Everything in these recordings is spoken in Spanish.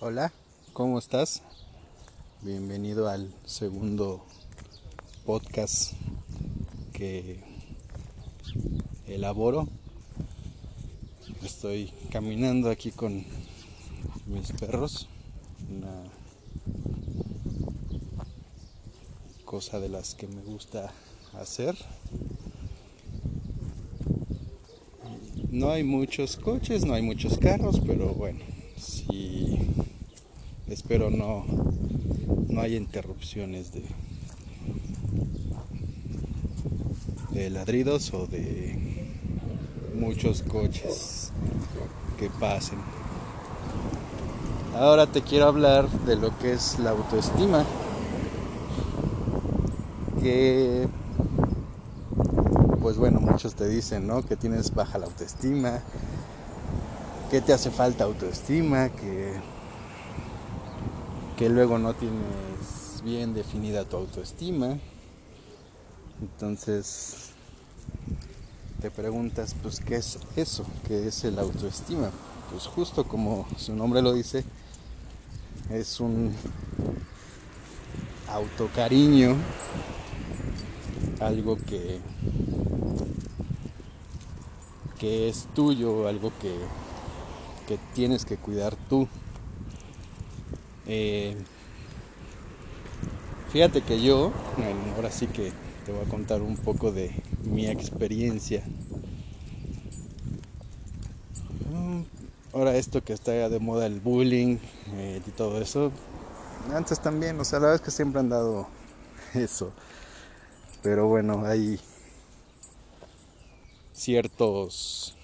Hola, ¿cómo estás? Bienvenido al segundo podcast que elaboro. Estoy caminando aquí con mis perros, una cosa de las que me gusta hacer. No hay muchos coches, no hay muchos carros, pero bueno, si espero no, no haya interrupciones de, de ladridos o de muchos coches que pasen. Ahora te quiero hablar de lo que es la autoestima. Que pues bueno, muchos te dicen, ¿no? Que tienes baja la autoestima, que te hace falta autoestima, que, que luego no tienes bien definida tu autoestima. Entonces te preguntas, pues, ¿qué es eso? ¿Qué es el autoestima? Pues justo como su nombre lo dice, es un autocariño, algo que que es tuyo, algo que, que tienes que cuidar tú. Eh, fíjate que yo, ahora sí que te voy a contar un poco de mi experiencia. Mm, ahora esto que está de moda el bullying eh, y todo eso, antes también, o sea, la verdad es que siempre han dado eso. Pero bueno, hay ciertos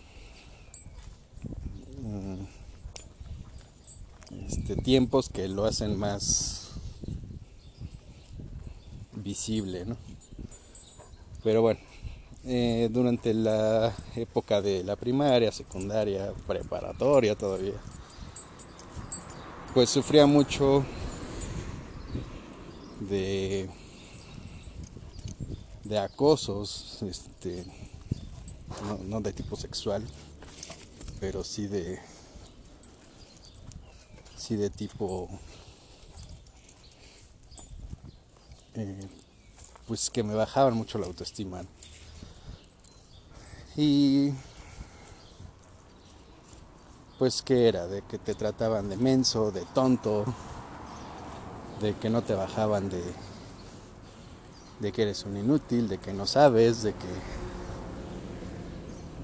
este, tiempos que lo hacen más visible, ¿no? Pero bueno, eh, durante la época de la primaria, secundaria, preparatoria todavía, pues sufría mucho de de acosos, este, no, de tipo sexual, pero sí de sí de tipo eh, pues que me bajaban mucho la autoestima y pues que era de que te trataban de menso de tonto de que no te bajaban de de que eres un inútil de que no sabes de que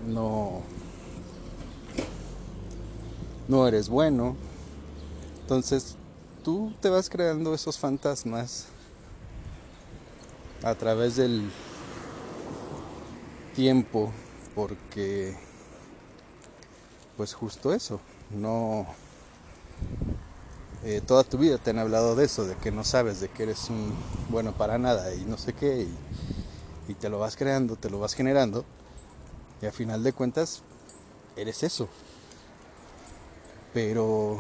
no, no eres bueno. Entonces tú te vas creando esos fantasmas a través del tiempo porque pues justo eso, no eh, toda tu vida te han hablado de eso, de que no sabes, de que eres un bueno para nada y no sé qué, y te lo vas creando, te lo vas generando, y a final de cuentas, eres eso. Pero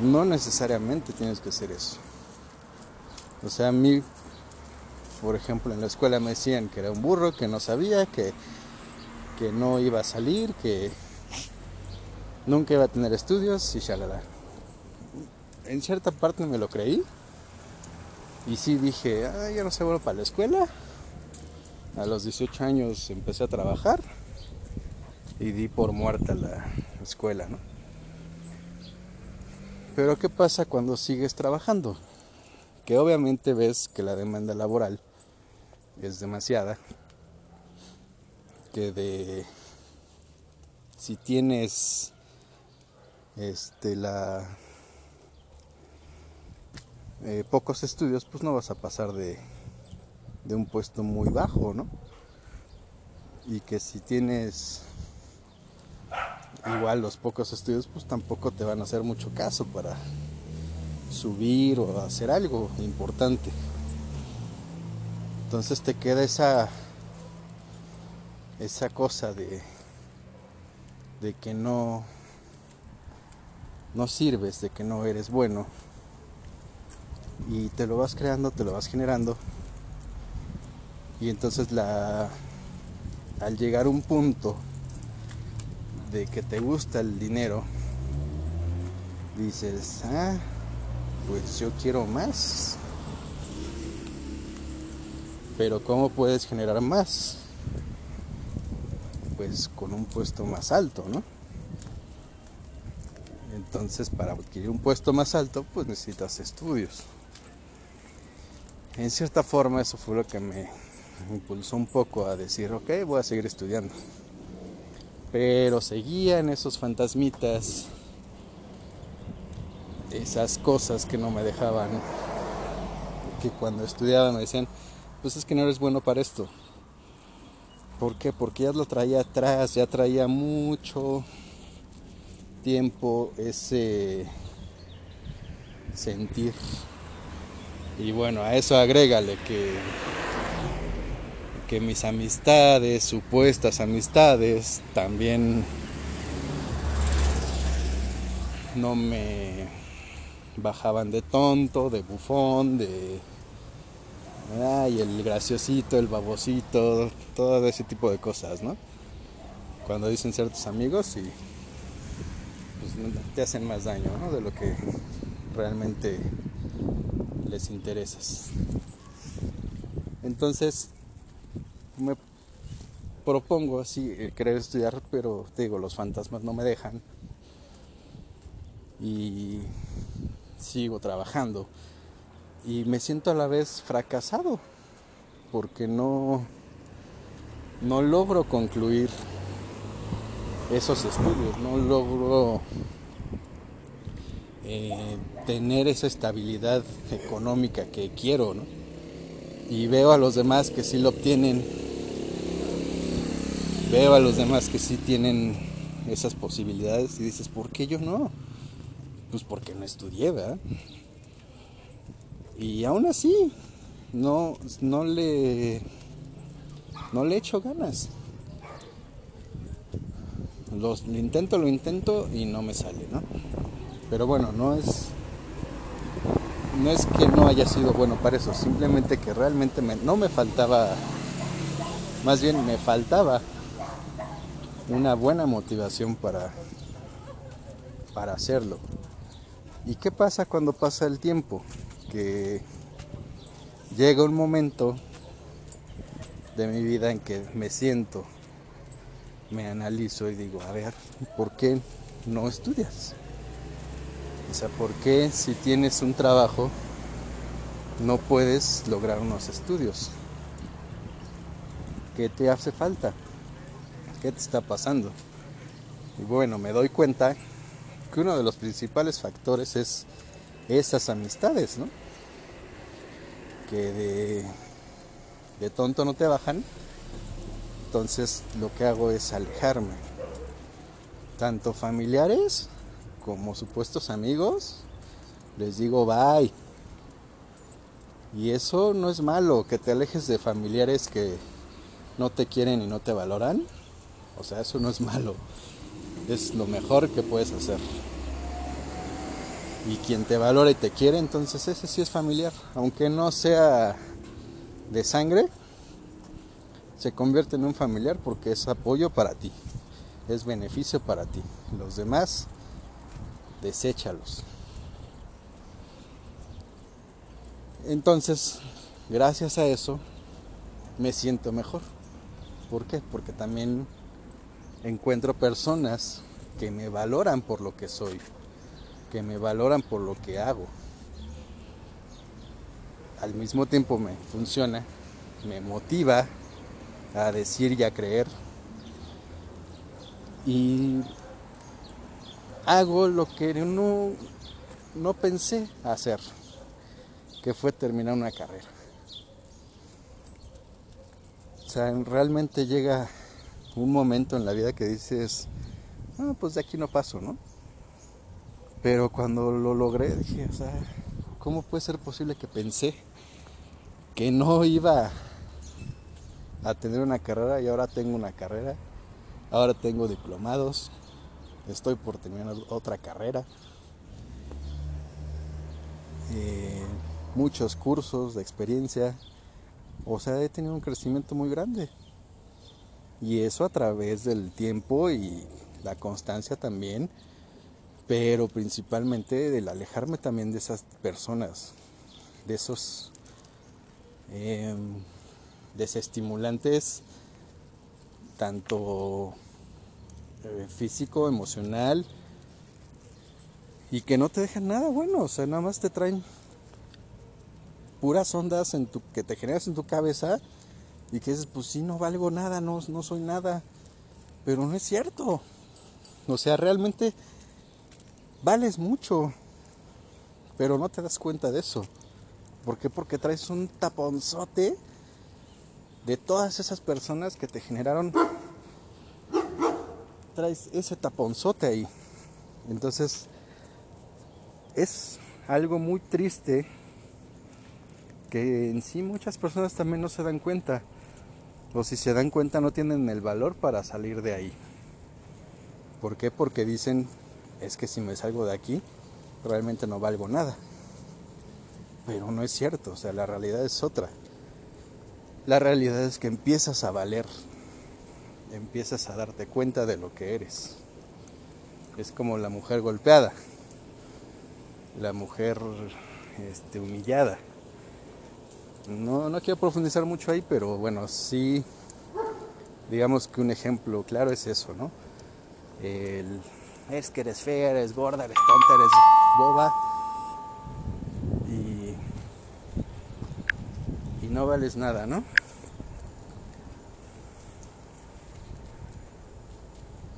no necesariamente tienes que ser eso. O sea, a mí, por ejemplo, en la escuela me decían que era un burro, que no sabía, que, que no iba a salir, que nunca iba a tener estudios y shalala. En cierta parte me lo creí. Y sí dije, ah, ya no sé bueno para la escuela, a los 18 años empecé a trabajar y di por muerta la escuela, ¿no? Pero ¿qué pasa cuando sigues trabajando? Que obviamente ves que la demanda laboral es demasiada, que de si tienes este la eh, pocos estudios, pues no vas a pasar de de un puesto muy bajo, ¿no? Y que si tienes igual los pocos estudios, pues tampoco te van a hacer mucho caso para subir o hacer algo importante. Entonces te queda esa esa cosa de de que no no sirves, de que no eres bueno. Y te lo vas creando, te lo vas generando y entonces la al llegar un punto de que te gusta el dinero dices, ah, pues yo quiero más. Pero ¿cómo puedes generar más? Pues con un puesto más alto, ¿no? Entonces para adquirir un puesto más alto pues necesitas estudios. En cierta forma eso fue lo que me impulsó un poco a decir, ok, voy a seguir estudiando. Pero seguían esos fantasmitas, esas cosas que no me dejaban, que cuando estudiaba me decían, pues es que no eres bueno para esto. ¿Por qué? Porque ya lo traía atrás, ya traía mucho tiempo ese sentir. Y bueno, a eso agrégale que, que mis amistades, supuestas amistades, también no me bajaban de tonto, de bufón, de Ay, el graciosito, el babosito, todo ese tipo de cosas, ¿no? Cuando dicen ser tus amigos y pues, te hacen más daño. De lo que realmente les interesas. Entonces, me propongo así eh, querer estudiar, pero te digo, los fantasmas no me dejan. Y sigo trabajando y me siento a la vez fracasado porque no no logro concluir esos estudios, no logro eh, tener esa estabilidad económica que quiero. Y veo a los demás que sí lo obtienen, veo a los demás que sí tienen esas posibilidades y dices, ¿por qué yo no? Pues porque no estudié, ¿verdad? Y aún así, no, no le. No le echo ganas. Los, lo intento, lo intento y no me sale, ¿no? Pero bueno, no es. No es que no haya sido bueno para eso, simplemente que realmente no me faltaba. Más bien me faltaba una buena motivación para, para hacerlo. ¿Y qué pasa cuando pasa el tiempo? que llega un momento de mi vida en que me siento, me analizo y digo, a ver, ¿por qué no estudias? O sea, ¿por qué si tienes un trabajo no puedes lograr unos estudios? ¿Qué te hace falta? ¿Qué te está pasando? Y bueno, me doy cuenta que uno de los principales factores es esas amistades, ¿no? Que de, tonto no te bajan. Entonces lo que hago es alejarme. Tanto familiares como supuestos amigos. Les digo bye. Y eso no es malo, que te alejes de familiares que no te quieren y no te valoran. O sea, eso no es malo. Es lo mejor que puedes hacer y quien te valora y te quiere, entonces ese sí es familiar, aunque no sea de sangre, se convierte en un familiar porque es apoyo para ti, es beneficio para ti. Los demás, deséchalos. Entonces, gracias a eso, me siento mejor. ¿Por qué? Porque también encuentro personas que me valoran por lo que soy, que me valoran por lo que hago. Al mismo tiempo me funciona, me motiva a decir y a creer. Y hago lo que no, no pensé hacer, que fue terminar una carrera. O sea, realmente llega un momento en la vida que dices, ah, pues de aquí no paso, ¿no? Pero cuando lo logré dije, o sea, ¿cómo puede ser posible que pensé que no iba a tener una carrera y ahora tengo una carrera? Ahora tengo diplomados, estoy por terminar otra carrera, eh, muchos cursos de experiencia, o sea, he tenido un crecimiento muy grande. Y eso a través del tiempo y la constancia también pero principalmente del alejarme también de esas personas, de esos eh, desestimulantes, tanto eh, físico, emocional, y que no te dejan nada bueno, o sea, nada más te traen puras ondas en tu, que te generas en tu cabeza y que dices, pues sí, no valgo nada, no, no soy nada, pero no es cierto, o sea, realmente vales mucho, pero no te das cuenta de eso. ¿Por qué? Porque traes un taponzote de todas esas personas que te generaron. Traes ese taponzote ahí. Entonces, es algo muy triste que en sí muchas personas también no se dan cuenta. O si se dan cuenta no tienen el valor para salir de ahí. ¿Por qué? Porque dicen, es que si me salgo de aquí, realmente no valgo nada. Pero no es cierto, o sea, la realidad es otra. La realidad es que empiezas a valer, empiezas a darte cuenta de lo que eres. Es como la mujer golpeada, la mujer este, humillada. No, no quiero profundizar mucho ahí, pero bueno, sí, digamos que un ejemplo claro es eso, ¿no? El es que eres fea, eres gorda, eres tonta, eres boba. Y, y no vales nada, ¿no?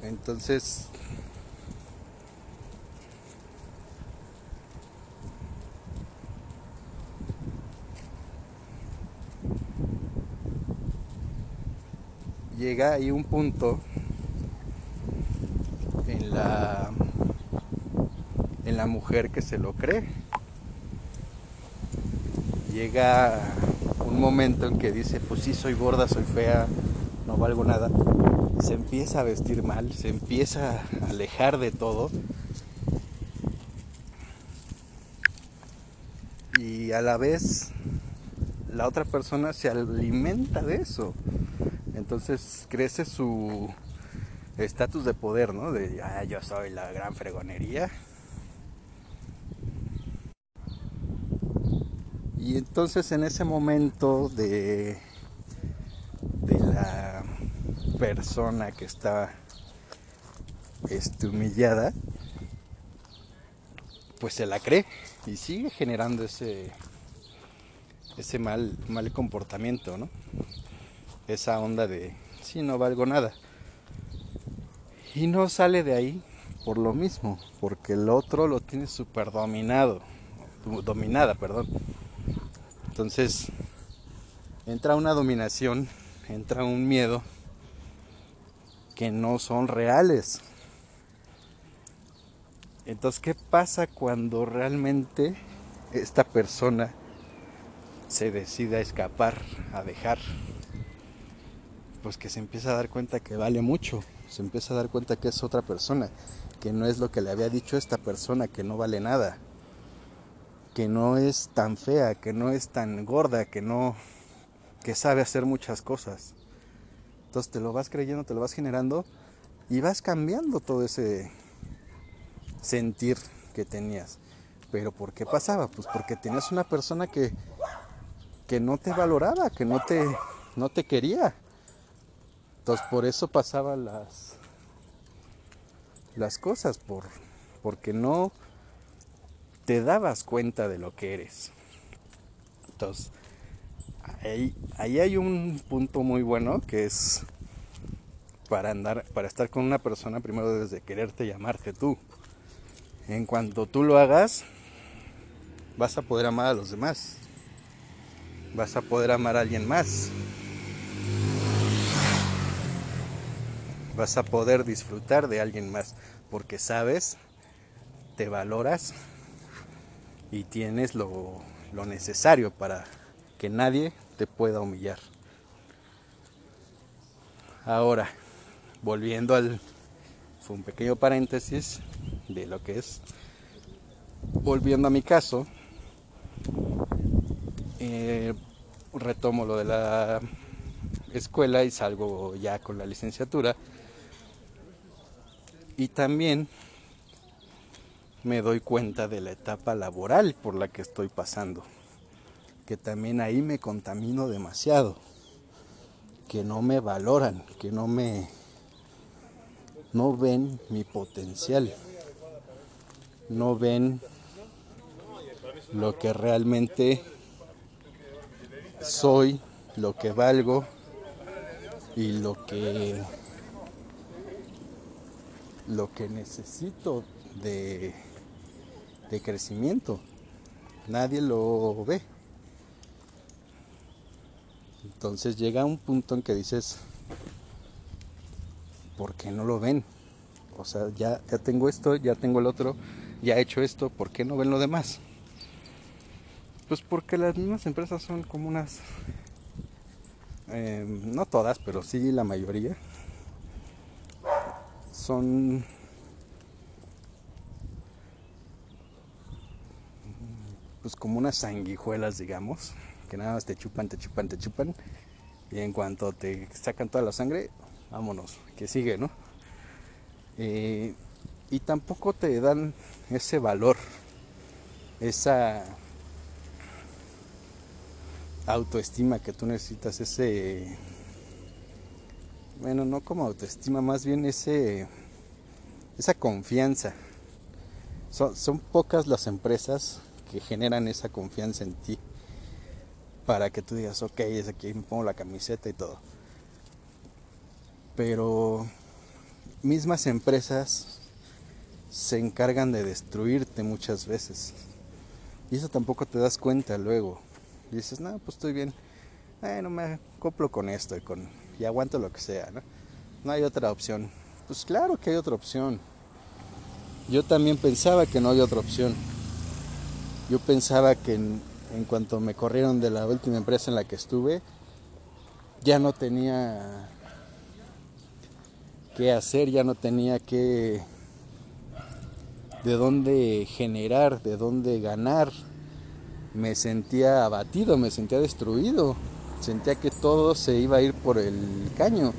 Entonces, llega ahí un punto en la mujer que se lo cree. Llega un momento en que dice, pues sí, soy gorda, soy fea, no valgo nada. Se empieza a vestir mal, se empieza a alejar de todo. Y a la vez la otra persona se alimenta de eso. Entonces crece su, estatus de poder, ¿no? De ah, yo soy la gran fregonería. Y entonces en ese momento de, de la persona que está este, humillada, pues se la cree y sigue generando ese, ese mal, mal comportamiento, ¿no? Esa onda de, sí, no valgo nada. Y no sale de ahí por lo mismo, porque el otro lo tiene super dominado, dominada, perdón. Entonces, entra una dominación, entra un miedo que no son reales. Entonces, ¿qué pasa cuando realmente esta persona se decide a escapar, a dejar? Pues que se empieza a dar cuenta que vale mucho, se empieza a dar cuenta que es otra persona, que no es lo que le había dicho esta persona, que no vale nada, que no es tan fea, que no es tan gorda, que no que sabe hacer muchas cosas. Entonces te lo vas creyendo, te lo vas generando y vas cambiando todo ese sentir que tenías. Pero ¿por qué pasaba? Pues porque tenías una persona que, que no te valoraba, que no te, no te quería. Entonces por eso pasaban las, las cosas, por, porque no te dabas cuenta de lo que eres. Entonces, ahí, ahí hay un punto muy bueno que es para andar, para estar con una persona primero desde quererte llamarte tú. En cuanto tú lo hagas, vas a poder amar a los demás. Vas a poder amar a alguien más. Vas a poder disfrutar de alguien más porque sabes, te valoras y tienes lo, necesario para que nadie te pueda humillar. Ahora, volviendo al... Fue un pequeño paréntesis de lo que es. Volviendo a mi caso, eh, retomo lo de la escuela y salgo ya con la licenciatura y también me doy cuenta de la etapa laboral por la que estoy pasando. Que también ahí me contamino demasiado. Que no me valoran, que no me... no ven mi potencial. No ven lo que realmente soy, lo que valgo y lo que lo que necesito de, de crecimiento. Nadie lo ve. Entonces llega un punto en que dices, ¿por qué no lo ven? O sea, ya, ya tengo esto, ya tengo el otro, ya he hecho esto, ¿por qué no ven lo demás? Pues porque las mismas empresas son como unas, em, no todas, pero sí la mayoría, son pues como unas sanguijuelas, digamos, que nada más te chupan, te chupan, te chupan, y en cuanto te sacan toda la sangre, vámonos, que sigue, ¿no? Eh, y tampoco te dan ese valor, esa autoestima que tú necesitas, ese, bueno, no como autoestima, más bien ese, esa confianza. Son, son pocas las empresas que generan esa confianza en ti para que tú digas, ok, es aquí, me pongo la camiseta y todo. Pero mismas empresas se encargan de destruirte muchas veces. Y eso tampoco te das cuenta luego. dices, no, pues estoy bien. no me acoplo con esto y, con, y aguanto lo que sea. ¿no? no hay otra opción. Pues claro que hay otra opción. Yo también pensaba que no había otra opción. Yo pensaba que en, cuanto me corrieron de la última empresa en la que estuve, ya no tenía qué hacer, ya no tenía que de dónde generar, de dónde ganar. Me sentía abatido, me sentía destruido, sentía que todo se iba a ir por el caño.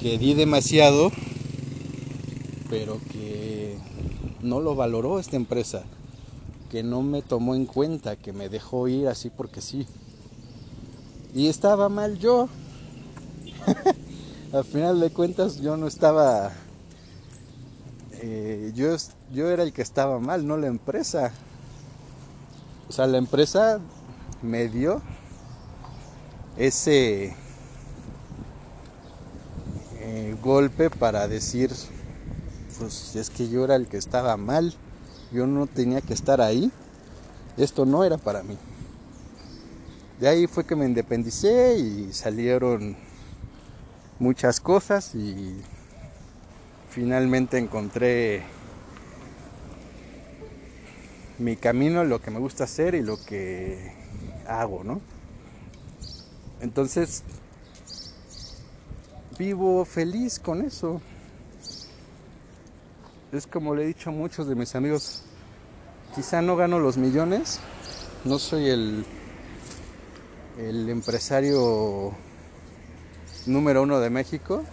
Que di demasiado, pero que no lo valoró esta empresa, que no me tomó en cuenta, que me dejó ir así porque sí. Y estaba mal yo. Al final de cuentas yo no estaba... Eh, yo, yo era el que estaba mal, no la empresa. O sea, la empresa me dio ese eh, golpe para decir pues es que yo era el que estaba mal, yo no tenía que estar ahí, esto no era para mí. De ahí fue que me independicé y salieron muchas cosas y finalmente encontré mi camino, lo que me gusta hacer y lo que hago, ¿no? Entonces, vivo feliz con eso es como le he dicho a muchos de mis amigos, quizá no gano los millones, no soy el, el empresario número uno de México,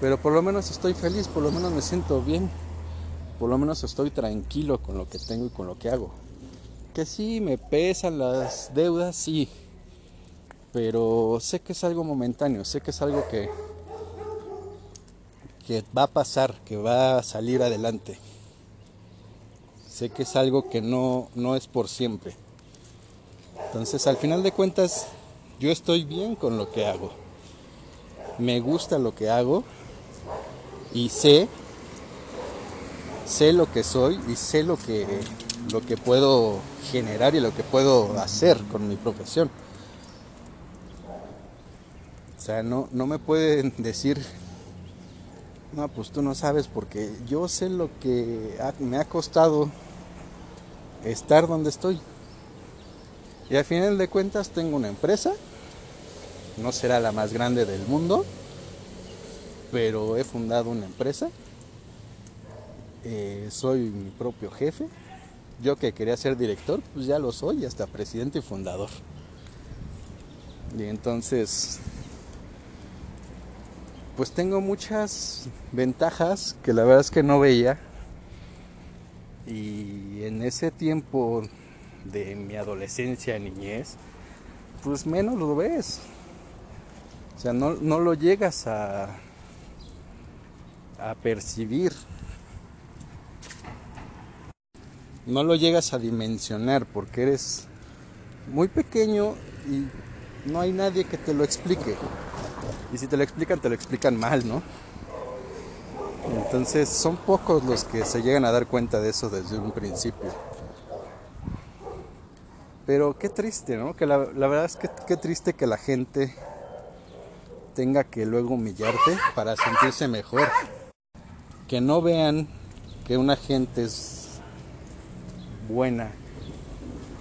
pero por lo menos estoy feliz, por lo menos me siento bien, por lo menos estoy tranquilo con lo que tengo y con lo que hago. Que sí, me pesan las deudas, sí, pero sé que es algo momentáneo, sé que es algo que que va a pasar, que va a salir adelante. Sé que es algo que no, no es por siempre. Entonces, al final de cuentas, yo estoy bien con lo que hago. Me gusta lo que hago y sé sé lo que soy y sé lo que lo que puedo generar y lo que puedo hacer con mi profesión. O sea, no, no me pueden decir no, pues tú no sabes porque yo sé lo que me ha costado estar donde estoy. Y al final de cuentas tengo una empresa, no será la más grande del mundo, pero he fundado una empresa, eh, soy mi propio jefe, yo que quería ser director, pues ya lo soy, hasta presidente y fundador. Y entonces pues tengo muchas ventajas que la verdad es que no veía. Y en ese tiempo de mi adolescencia, niñez, pues menos lo ves. O sea, no, no lo llegas a, a percibir. No lo llegas a dimensionar porque eres muy pequeño y no hay nadie que te lo explique. Y si te lo explican, te lo explican mal, ¿no? Entonces son pocos los que se llegan a dar cuenta de eso desde un principio. Pero qué triste, ¿no? Que la, verdad es que qué triste que la gente tenga que luego humillarte para sentirse mejor. Que no vean que una gente es buena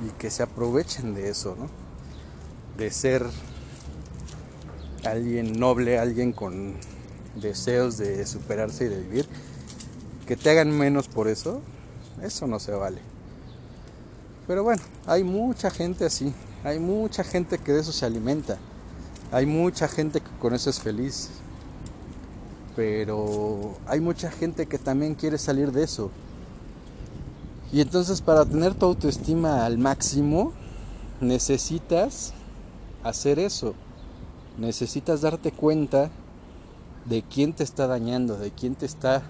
y que se aprovechen de eso, ¿no? De ser alguien noble, alguien con deseos de superarse y de vivir, que te hagan menos por eso, eso no se vale. Pero bueno, hay mucha gente así, hay mucha gente que de eso se alimenta, hay mucha gente que con eso es feliz, pero hay mucha gente que también quiere salir de eso. Y entonces para tener tu autoestima al máximo, necesitas hacer eso. Necesitas darte cuenta de quién te está dañando, de quién te está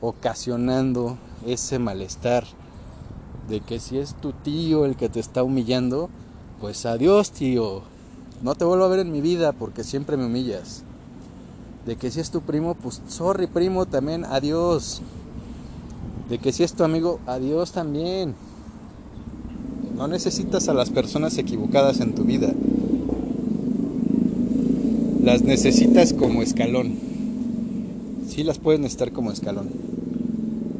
ocasionando ese malestar de que si es tu tío el que te está humillando, pues adiós tío, no te vuelvo a ver en mi vida porque siempre me humillas. De que si es tu primo, pues sorry primo también, adiós. De que si es tu amigo, adiós también. No necesitas a las personas equivocadas en tu vida. Las necesitas como escalón. Sí las pueden estar como escalón.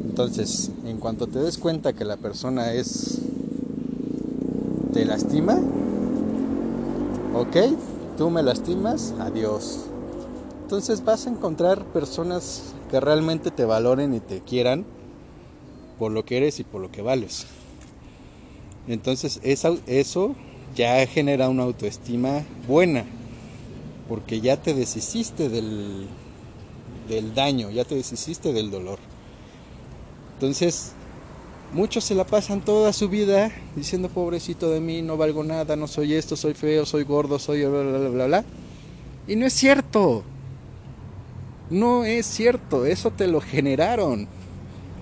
Entonces, en cuanto te des cuenta que la persona es te lastima, ok, tú me lastimas, adiós. Entonces vas a encontrar personas que realmente te valoren y te quieran por lo que eres y por lo que vales. Entonces eso, eso ya genera una autoestima buena, porque ya te deshiciste del, del daño, ya te deshiciste del dolor. Entonces, muchos se la pasan toda su vida diciendo, pobrecito de mí, no valgo nada, no soy esto, soy feo, soy gordo, soy bla, bla, bla, bla, bla. Y no es cierto. No es cierto, eso te lo generaron.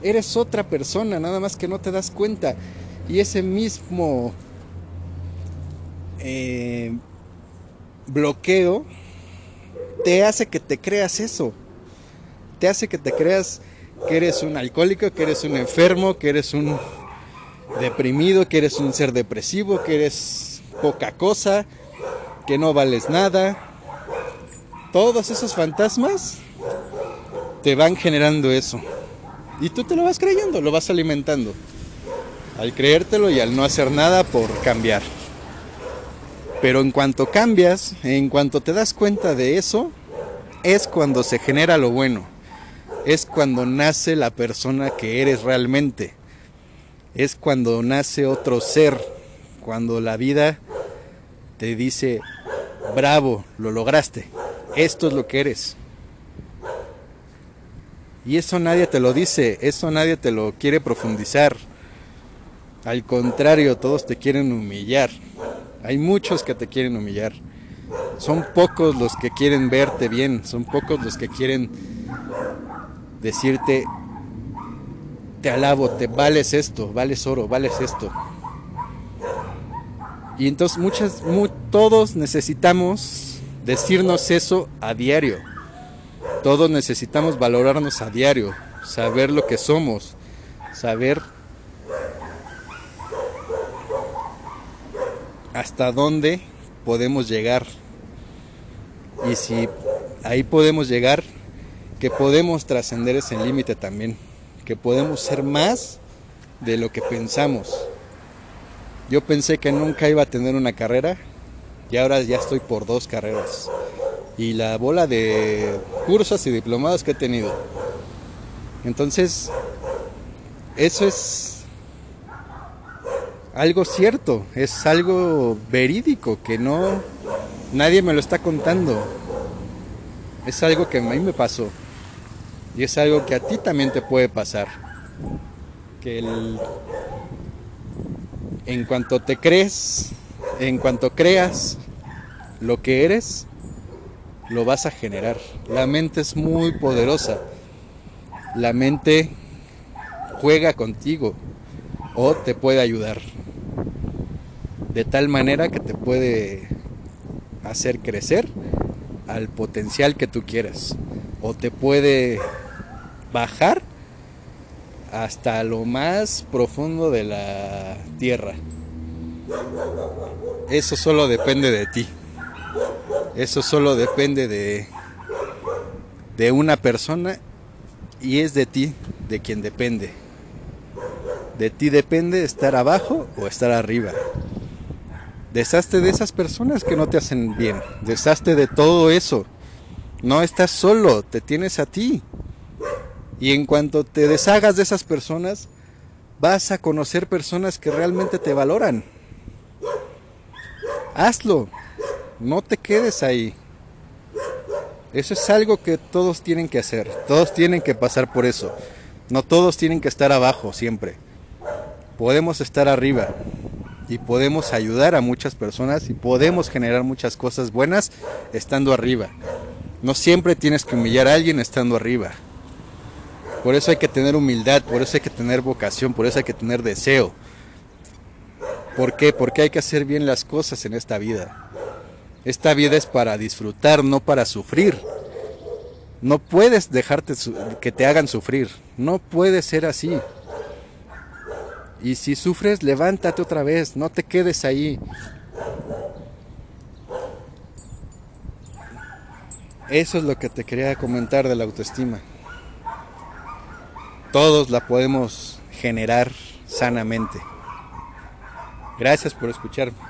Eres otra persona, nada más que no te das cuenta. Y ese mismo eh, bloqueo te hace que te creas eso. Te hace que te creas que eres un alcohólico, que eres un enfermo, que eres un deprimido, que eres un ser depresivo, que eres poca cosa, que no vales nada. Todos esos fantasmas te van generando eso. Y tú te lo vas creyendo, lo vas alimentando. Al creértelo y al no hacer nada por cambiar. Pero en cuanto cambias, en cuanto te das cuenta de eso, es cuando se genera lo bueno es cuando nace la persona que eres realmente. Es cuando nace otro ser, cuando la vida te dice, bravo, lo lograste, esto es lo que eres. Y eso nadie te lo dice, eso nadie te lo quiere profundizar. Al contrario, todos te quieren humillar. Hay muchos que te quieren humillar. Son pocos los que quieren verte bien, son pocos los que quieren decirte, te alabo, te vales esto, vales oro, vales esto. Y entonces muchas, todos necesitamos decirnos eso a diario. Todos necesitamos valorarnos a diario, saber lo que somos, saber hasta dónde podemos llegar. Y si ahí podemos llegar, que podemos trascender ese límite también, que podemos ser más de lo que pensamos. Yo pensé que nunca iba a tener una carrera y ahora ya estoy por dos carreras. Y la bola de cursos y diplomados que he tenido. Entonces, eso es algo cierto, es algo verídico que no nadie me lo está contando Es algo que a mí me pasó. Y es algo que a ti también te puede pasar. Que el, en cuanto te crees, en cuanto creas lo que eres, lo vas a generar. La mente es muy poderosa. La mente juega contigo o te puede ayudar. De tal manera que te puede hacer crecer al potencial que tú quieras. O te puede bajar hasta lo más profundo de la tierra. Eso solo depende de ti. Eso solo depende de, de una persona y es de ti, de quien depende. De ti depende estar abajo o estar arriba. Deshazte de esas personas que no te hacen bien. Deshazte de todo eso. No estás solo, te tienes a ti. Y en cuanto te deshagas de esas personas, vas a conocer personas que realmente te valoran. Hazlo. No te quedes ahí. Eso es algo que todos tienen que hacer. Todos tienen que pasar por eso. No todos tienen que estar abajo siempre. Podemos estar arriba y podemos ayudar a muchas personas y podemos generar muchas cosas buenas estando arriba. No siempre tienes que humillar a alguien estando arriba. Por eso hay que tener humildad, por eso hay que tener vocación, por eso hay que tener deseo. ¿Por qué? Porque hay que hacer bien las cosas en esta vida. Esta vida es para disfrutar, no para sufrir. No puedes dejarte que te hagan sufrir. No puede ser así. Y si sufres, levántate otra vez, no te quedes ahí. Eso es lo que te quería comentar de la autoestima. Todos la podemos generar sanamente. Gracias por escucharme.